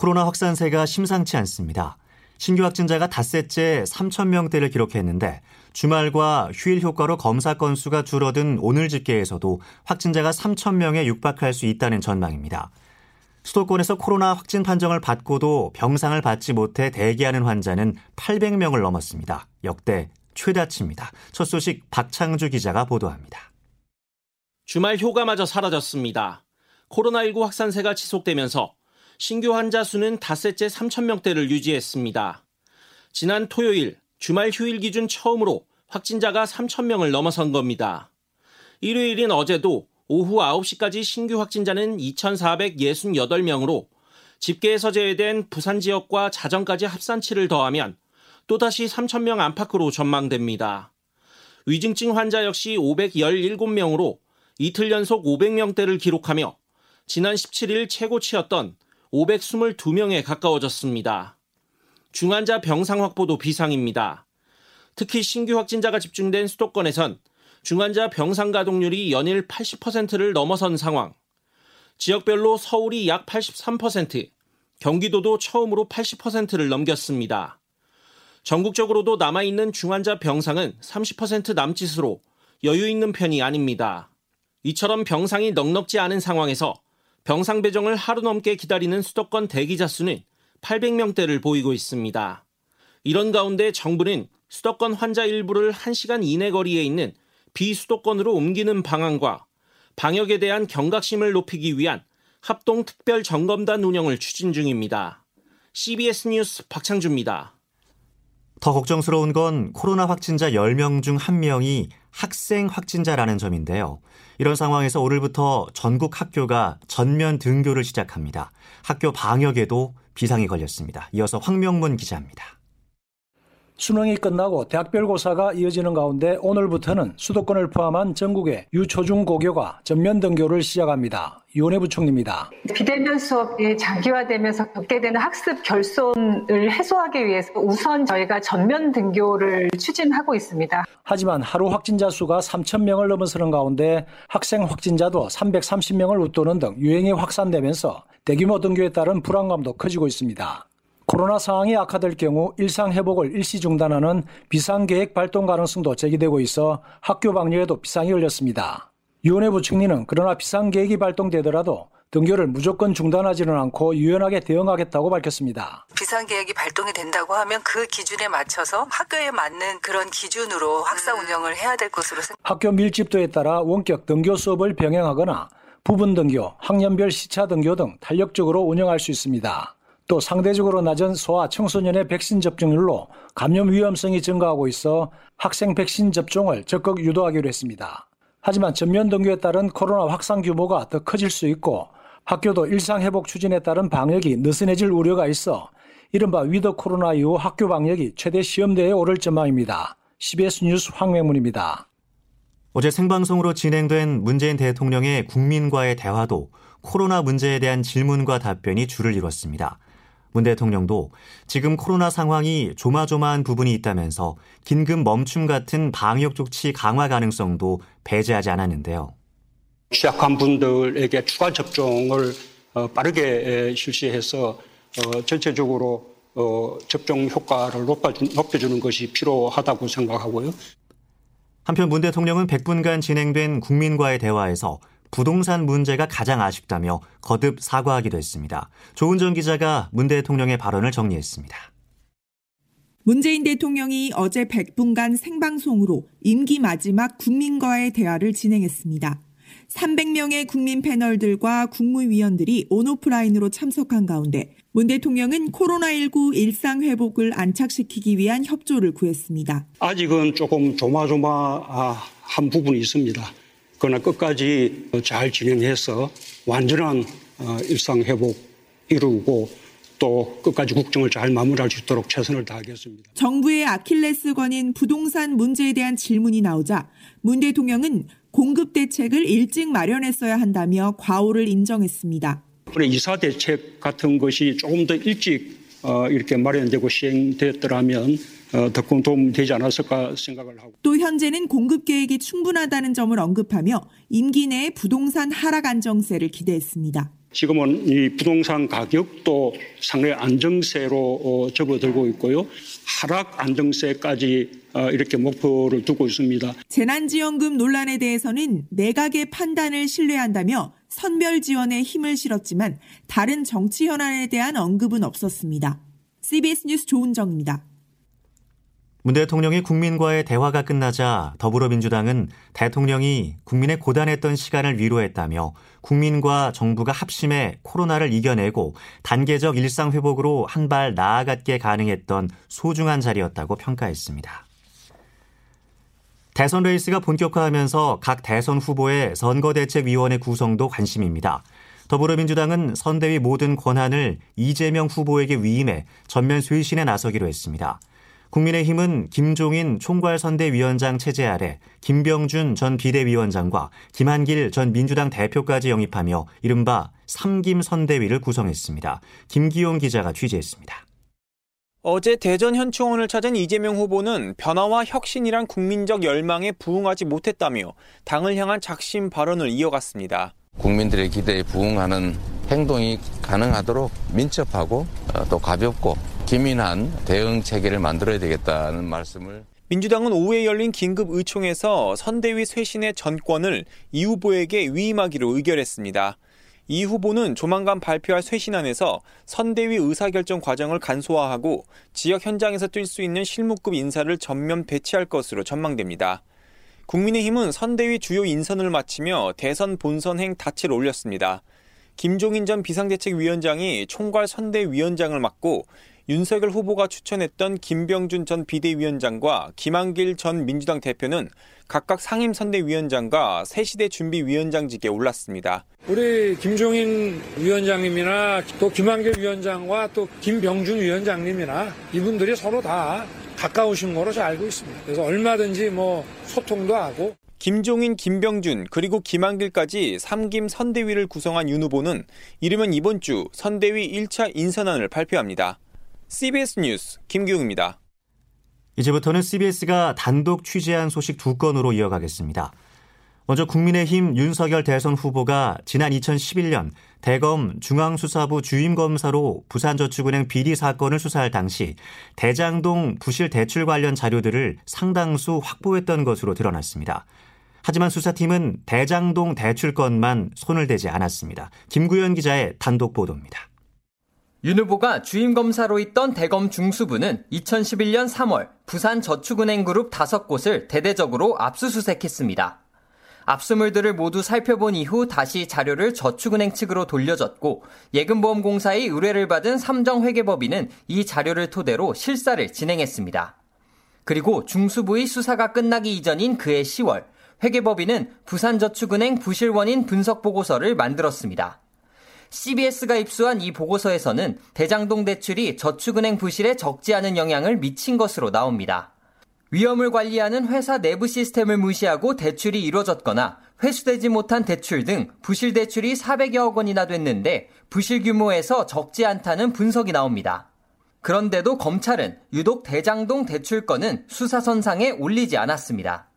코로나 확산세가 심상치 않습니다. 신규 확진자가 닷새째 3천 명대를 기록했는데 주말과 휴일 효과로 검사 건수가 줄어든 오늘 집계에서도 확진자가 3천 명에 육박할 수 있다는 전망입니다. 수도권에서 코로나 확진 판정을 받고도 병상을 받지 못해 대기하는 환자는 800명을 넘었습니다. 역대 최다치입니다. 첫 소식 박창주 기자가 보도합니다. 주말 효과마저 사라졌습니다. 코로나19 확산세가 지속되면서 신규 환자 수는 닷새째 3,000명대를 유지했습니다. 지난 토요일 주말 휴일 기준 처음으로 확진자가 3,000명을 넘어선 겁니다. 일요일인 어제도 오후 9시까지 신규 확진자는 2,468명으로 집계에서 제외된 부산 지역과 자정까지 합산치를 더하면 또다시 3,000명 안팎으로 전망됩니다. 위중증 환자 역시 517명으로 이틀 연속 500명대를 기록하며 지난 17일 최고치였던 522명에 가까워졌습니다. 중환자 병상 확보도 비상입니다. 특히 신규 확진자가 집중된 수도권에선 중환자 병상 가동률이 연일 80%를 넘어선 상황. 지역별로 서울이 약 83%, 경기도도 처음으로 80%를 넘겼습니다. 전국적으로도 남아있는 중환자 병상은 30% 남짓으로 여유 있는 편이 아닙니다. 이처럼 병상이 넉넉지 않은 상황에서 병상 배정을 하루 넘게 기다리는 수도권 대기자 수는 800명대를 보이고 있습니다. 이런 가운데 정부는 수도권 환자 일부를 1시간 이내 거리에 있는 비수도권으로 옮기는 방안과 방역에 대한 경각심을 높이기 위한 합동 특별 점검단 운영을 추진 중입니다. CBS 뉴스 박창주입니다. 더 걱정스러운 건 코로나 확진자 10명 중 1명이 학생 확진자라는 점인데요. 이런 상황에서 오늘부터 전국 학교가 전면 등교를 시작합니다. 학교 방역에도 비상이 걸렸습니다. 이어서 황명문 기자입니다. 수능이 끝나고 대학별 고사가 이어지는 가운데 오늘부터는 수도권을 포함한 전국의 유초중 고교가 전면 등교를 시작합니다. 유원혜 부총리입니다. 비대면 수업이 장기화되면서 겪게 되는 학습 결손을 해소하기 위해서 우선 저희가 전면 등교를 추진하고 있습니다. 하지만 하루 확진자 수가 3천 명을 넘어서는 가운데 학생 확진자도 330명을 웃도는 등 유행이 확산되면서 대규모 등교에 따른 불안감도 커지고 있습니다. 코로나 상황이 악화될 경우 일상 회복을 일시 중단하는 비상계획 발동 가능성도 제기되고 있어 학교 방역에도 비상이 걸렸습니다. 유원회 부총리는 그러나 비상계획이 발동되더라도 등교를 무조건 중단하지는 않고 유연하게 대응하겠다고 밝혔습니다. 비상계획이 발동이 된다고 하면 그 기준에 맞춰서 학교에 맞는 그런 기준으로 학사 운영을 해야 될 것으로 생각합니다. 학교 밀집도에 따라 원격 등교 수업을 병행하거나 부분 등교, 학년별 시차 등교 등 탄력적으로 운영할 수 있습니다. 또 상대적으로 낮은 소아 청소년의 백신 접종률로 감염 위험성이 증가하고 있어 학생 백신 접종을 적극 유도하기로 했습니다. 하지만 전면 등교에 따른 코로나 확산 규모가 더 커질 수 있고 학교도 일상 회복 추진에 따른 방역이 느슨해질 우려가 있어 이른바 위드 코로나 이후 학교 방역이 최대 시험대에 오를 전망입니다. CBS 뉴스 황명문입니다. 어제 생방송으로 진행된 문재인 대통령의 국민과의 대화도 코로나 문제에 대한 질문과 답변이 줄을 이뤘습니다. 문 대통령도 지금 코로나 상황이 조마조마한 부분이 있다면서 긴급 멈춤 같은 방역 조치 강화 가능성도 배제하지 않았는데요. 취약한 분들에게 추가 접종을 어, 빠르게 실시해서 어, 전체적으로 어, 접종 효과를 높여주는 것이 필요하다고 생각하고요. 한편 문 대통령은 100분간 진행된 국민과의 대화에서 부동산 문제가 가장 아쉽다며 거듭 사과하기도 했습니다. 조은정 기자가 문 대통령의 발언을 정리했습니다. 문재인 대통령이 어제 100분간 생방송으로 임기 마지막 국민과의 대화를 진행했습니다. 300명의 국민 패널들과 국무위원들이 온오프라인으로 참석한 가운데 문 대통령은 코로나19 일상 회복을 안착시키기 위한 협조를 구했습니다. 아직은 조금 조마조마한 부분이 있습니다. 그러나 끝까지 잘 진행해서 완전한 어, 일상 회복 이루고 또 끝까지 국정을 잘 마무리할 수 있도록 최선을 다하겠습니다. 정부의 아킬레스건인 부동산 문제에 대한 질문이 나오자 문 대통령은 공급 대책을 일찍 마련했어야 한다며 과오를 인정했습니다. 이사 대책 같은 것이 조금 더 일찍 어, 이렇게 마련되고 시행되었더라면 어, 더 도움 되지 않았을까 생각을 하고. 또 현재는 공급 계획이 충분하다는 점을 언급하며 임기 내에 부동산 하락 안정세를 기대했습니다. 지금은 이 부동산 가격도 상당히 안정세로 어, 접어들고 있고요. 하락 안정세까지 어, 이렇게 목표를 두고 있습니다. 재난지원금 논란에 대해서는 내각의 판단을 신뢰한다며 선별 지원에 힘을 실었지만 다른 정치 현안에 대한 언급은 없었습니다. CBS 뉴스 조은정입니다. 문 대통령이 국민과의 대화가 끝나자 더불어민주당은 대통령이 국민의 고단했던 시간을 위로했다며 국민과 정부가 합심해 코로나를 이겨내고 단계적 일상 회복으로 한 발 나아가게 가능했던 소중한 자리였다고 평가했습니다. 대선 레이스가 본격화하면서 각 대선 후보의 선거대책위원회 구성도 관심입니다. 더불어민주당은 선대위 모든 권한을 이재명 후보에게 위임해 전면 쇄신에 나서기로 했습니다. 국민의힘은 김종인 총괄선대위원장 체제 아래 김병준 전 비대위원장과 김한길 전 민주당 대표까지 영입하며 이른바 삼김 선대위를 구성했습니다. 김기용 기자가 취재했습니다. 어제 대전 현충원을 찾은 이재명 후보는 변화와 혁신이란 국민적 열망에 부응하지 못했다며 당을 향한 작심 발언을 이어갔습니다. 국민들의 기대에 부응하는 행동이 가능하도록 민첩하고 어, 또 가볍고 기민한 대응 체계를 만들어야 되겠다는 말씀을 민주당은 오후에 열린 긴급 의총에서 선대위 쇄신의 전권을 이 후보에게 위임하기로 의결했습니다. 이 후보는 조만간 발표할 쇄신안에서 선대위 의사결정 과정을 간소화하고 지역 현장에서 뛸 수 있는 실무급 인사를 전면 배치할 것으로 전망됩니다. 국민의힘은 선대위 주요 인선을 마치며 대선 본선행 닻을 올렸습니다. 김종인 전 비상대책위원장이 총괄 선대위원장을 맡고 윤석열 후보가 추천했던 김병준 전 비대위원장과 김한길 전 민주당 대표는 각각 상임선대위원장과 새시대 준비위원장직에 올랐습니다. 우리 김종인 위원장님이나 또 김한길 위원장과 또 김병준 위원장님이나 이분들이 서로 다 가까우신 거로 잘 알고 있습니다. 그래서 얼마든지 뭐 소통도 하고 김종인, 김병준, 그리고 김한길까지 3김 선대위를 구성한 윤 후보는 이르면 이번 주 선대위 1차 인선안을 발표합니다. CBS 뉴스 김기웅입니다. 이제부터는 CBS가 단독 취재한 소식 두 건으로 이어가겠습니다. 먼저 국민의힘 윤석열 대선 후보가 지난 2011년 대검 중앙수사부 주임검사로 부산저축은행 비리 사건을 수사할 당시 대장동 부실 대출 관련 자료들을 상당수 확보했던 것으로 드러났습니다. 하지만 수사팀은 대장동 대출 건만 손을 대지 않았습니다. 김구현 기자의 단독 보도입니다. 윤 후보가 주임 검사로 있던 대검 중수부는 2011년 3월 부산 저축은행 그룹 5곳을 대대적으로 압수수색했습니다. 압수물들을 모두 살펴본 이후 다시 자료를 저축은행 측으로 돌려줬고 예금보험공사의 의뢰를 받은 삼정회계법인은 이 자료를 토대로 실사를 진행했습니다. 그리고 중수부의 수사가 끝나기 이전인 그해 10월 회계법인은 부산저축은행 부실 원인 분석 보고서를 만들었습니다. CBS가 입수한 이 보고서에서는 대장동 대출이 저축은행 부실에 적지 않은 영향을 미친 것으로 나옵니다. 위험을 관리하는 회사 내부 시스템을 무시하고 대출이 이루어졌거나 회수되지 못한 대출 등 부실 대출이 400여억 원이나 됐는데 부실 규모에서 적지 않다는 분석이 나옵니다. 그런데도 검찰은 유독 대장동 대출 건은 수사선상에 올리지 않았습니다.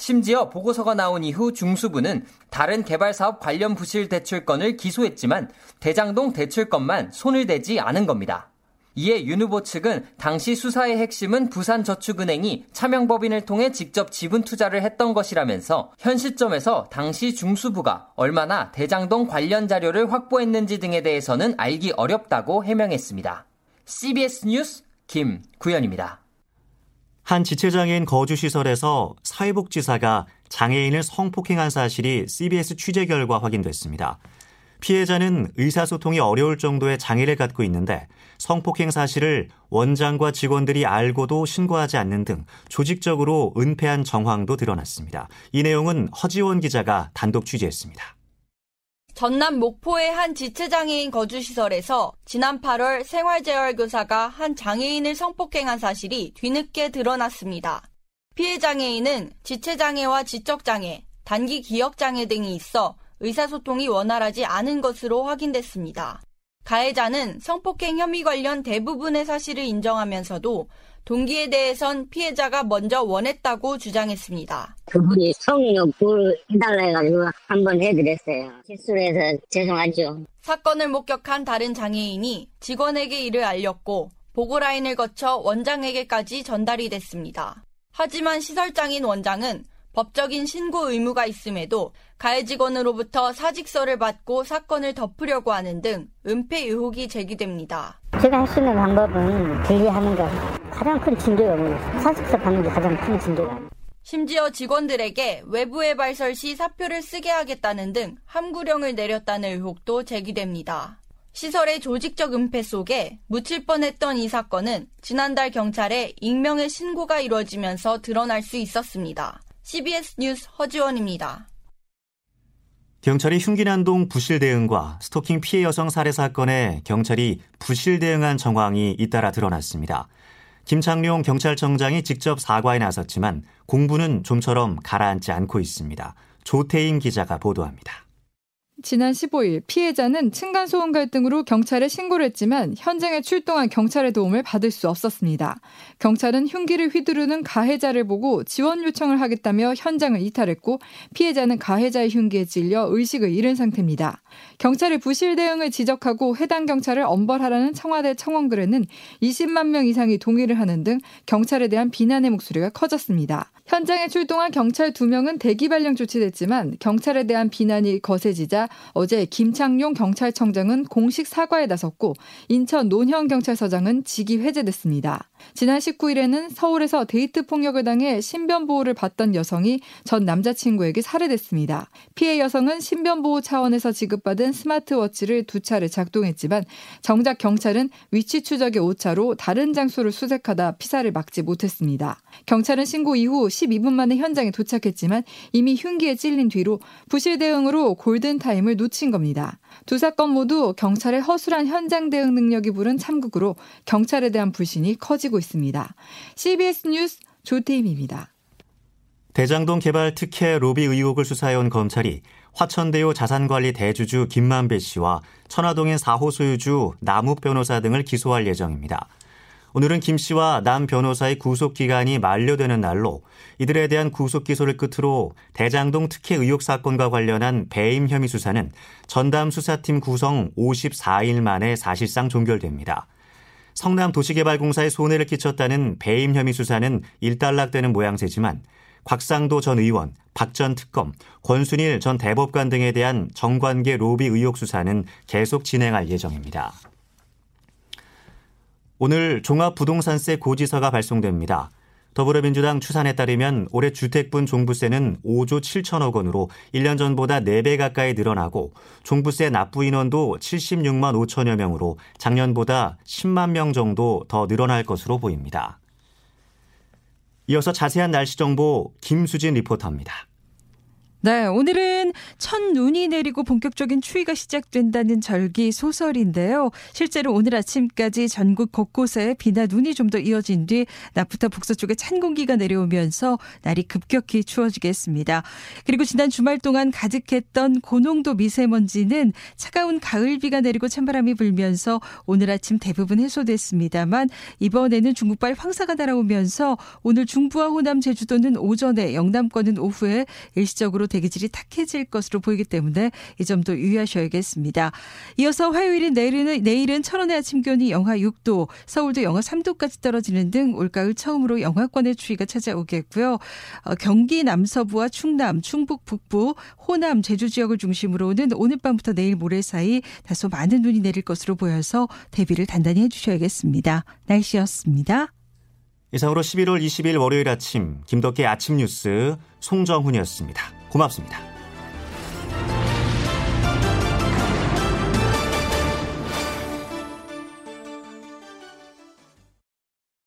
심지어 보고서가 나온 이후 중수부는 다른 개발 사업 관련 부실 대출건을 기소했지만 대장동 대출건만 손을 대지 않은 겁니다. 이에 윤 후보 측은 당시 수사의 핵심은 부산저축은행이 차명법인을 통해 직접 지분 투자를 했던 것이라면서 현 시점에서 당시 중수부가 얼마나 대장동 관련 자료를 확보했는지 등에 대해서는 알기 어렵다고 해명했습니다. CBS 뉴스 김구현입니다. 한 지체장애인 거주시설에서 사회복지사가 장애인을 성폭행한 사실이 CBS 취재 결과 확인됐습니다. 피해자는 의사소통이 어려울 정도의 장애를 갖고 있는데 성폭행 사실을 원장과 직원들이 알고도 신고하지 않는 등 조직적으로 은폐한 정황도 드러났습니다. 이 내용은 허지원 기자가 단독 취재했습니다. 전남 목포의 한 지체장애인 거주시설에서 지난 8월 생활재활교사가 한 장애인을 성폭행한 사실이 뒤늦게 드러났습니다. 피해 장애인은 지체장애와 지적장애, 단기 기억장애 등이 있어 의사소통이 원활하지 않은 것으로 확인됐습니다. 가해자는 성폭행 혐의 관련 대부분의 사실을 인정하면서도 동기에 대해선 피해자가 먼저 원했다고 주장했습니다. 그분이 성욕을 해달라 해가지고 한번 해드렸어요. 실수를 해서 죄송하죠. 사건을 목격한 다른 장애인이 직원에게 이를 알렸고 보고라인을 거쳐 원장에게까지 전달이 됐습니다. 하지만 시설장인 원장은 법적인 신고 의무가 있음에도 가해 직원으로부터 사직서를 받고 사건을 덮으려고 하는 등 은폐 의혹이 제기됩니다. 제가 할 수 있는 방법은 분리하는 것 가장 큰 징계가 뭐예요? 사직서 받는 게 가장 큰 징계가 심지어 직원들에게 외부에 발설 시 사표를 쓰게 하겠다는 등 함구령을 내렸다는 의혹도 제기됩니다. 시설의 조직적 은폐 속에 묻힐 뻔했던 이 사건은 지난달 경찰에 익명의 신고가 이루어지면서 드러날 수 있었습니다. CBS 뉴스 허지원입니다. 경찰이 흉기난동 부실 대응과 스토킹 피해 여성 살해 사건에 경찰이 부실 대응한 정황이 잇따라 드러났습니다. 김창룡 경찰청장이 직접 사과에 나섰지만 공부는 좀처럼 가라앉지 않고 있습니다. 조태인 기자가 보도합니다. 지난 15일 피해자는 층간소음 갈등으로 경찰에 신고를 했지만 현장에 출동한 경찰의 도움을 받을 수 없었습니다. 경찰은 흉기를 휘두르는 가해자를 보고 지원 요청을 하겠다며 현장을 이탈했고 피해자는 가해자의 흉기에 찔려 의식을 잃은 상태입니다. 경찰의 부실 대응을 지적하고 해당 경찰을 엄벌하라는 청와대 청원글에는 20만 명 이상이 동의를 하는 등 경찰에 대한 비난의 목소리가 커졌습니다. 현장에 출동한 경찰 2명은 대기 발령 조치됐지만 경찰에 대한 비난이 거세지자 어제 김창룡 경찰청장은 공식 사과에 나섰고 인천 논현 경찰서장은 직위 해제됐습니다. 지난 19일에는 서울에서 데이트 폭력을 당해 신변 보호를 받던 여성이 전 남자친구에게 살해됐습니다. 피해 여성은 신변 보호 차원에서 지급받은 스마트워치를 두 차례 작동했지만 정작 경찰은 위치 추적의 오차로 다른 장소를 수색하다 피살을 막지 못했습니다. 경찰은 신고 이후 12분 만에 현장에 도착했지만 이미 흉기에 찔린 뒤로 부실 대응으로 골든 타임 을 놓친 겁니다. 두 사건 모두 경찰의 허술한 현장 대응 능력이 부른 참극으로 경찰에 대한 불신이 커지고 있습니다. CBS 뉴스 조태임입니다. 대장동 개발 특혜 로비 의혹을 수사해온 검찰이 화천대유 자산관리 대주주 김만배 씨와 천화동인 4호 소유주 남욱 변호사 등을 기소할 예정입니다. 오늘은 김 씨와 남 변호사의 구속 기간이 만료되는 날로 이들에 대한 구속 기소를 끝으로 대장동 특혜 의혹 사건과 관련한 배임 혐의 수사는 전담 수사팀 구성 54일 만에 사실상 종결됩니다. 성남 도시개발공사에 손해를 끼쳤다는 배임 혐의 수사는 일단락되는 모양새지만 곽상도 전 의원, 박 전 특검, 권순일 전 대법관 등에 대한 정관계 로비 의혹 수사는 계속 진행할 예정입니다. 오늘 종합부동산세 고지서가 발송됩니다. 더불어민주당 추산에 따르면 올해 주택분 종부세는 5조 7천억 원으로 1년 전보다 4배 가까이 늘어나고 종부세 납부 인원도 76만 5천여 명으로 작년보다 10만 명 정도 더 늘어날 것으로 보입니다. 이어서 자세한 날씨 정보 김수진 리포터입니다. 네, 오늘은 첫 눈이 내리고 본격적인 추위가 시작된다는 절기 소설인데요. 실제로 오늘 아침까지 전국 곳곳에 비나 눈이 좀 더 이어진 뒤 낮부터 북서쪽에 찬 공기가 내려오면서 날이 급격히 추워지겠습니다. 그리고 지난 주말 동안 가득했던 고농도 미세먼지는 차가운 가을비가 내리고 찬바람이 불면서 오늘 아침 대부분 해소됐습니다만 이번에는 중국발 황사가 날아오면서 오늘 중부와 호남 제주도는 오전에 영남권은 오후에 일시적으로 대기질이 탁해질 것으로 보이기 때문에 이 점도 유의하셔야겠습니다. 이어서 화요일인 내일은 내일은 철원의 아침 기온이 영하 6도, 서울도 영하 3도까지 떨어지는 등 올가을 처음으로 영하권의 추위가 찾아오겠고요. 어, 경기 남서부와 충남, 충북 북부, 호남, 제주 지역을 중심으로는 오늘 밤부터 내일 모레 사이 다소 많은 눈이 내릴 것으로 보여서 대비를 단단히 해주셔야겠습니다. 날씨였습니다. 이상으로 11월 20일 월요일 아침 김덕기 아침 뉴스 송정훈이었습니다. 고맙습니다.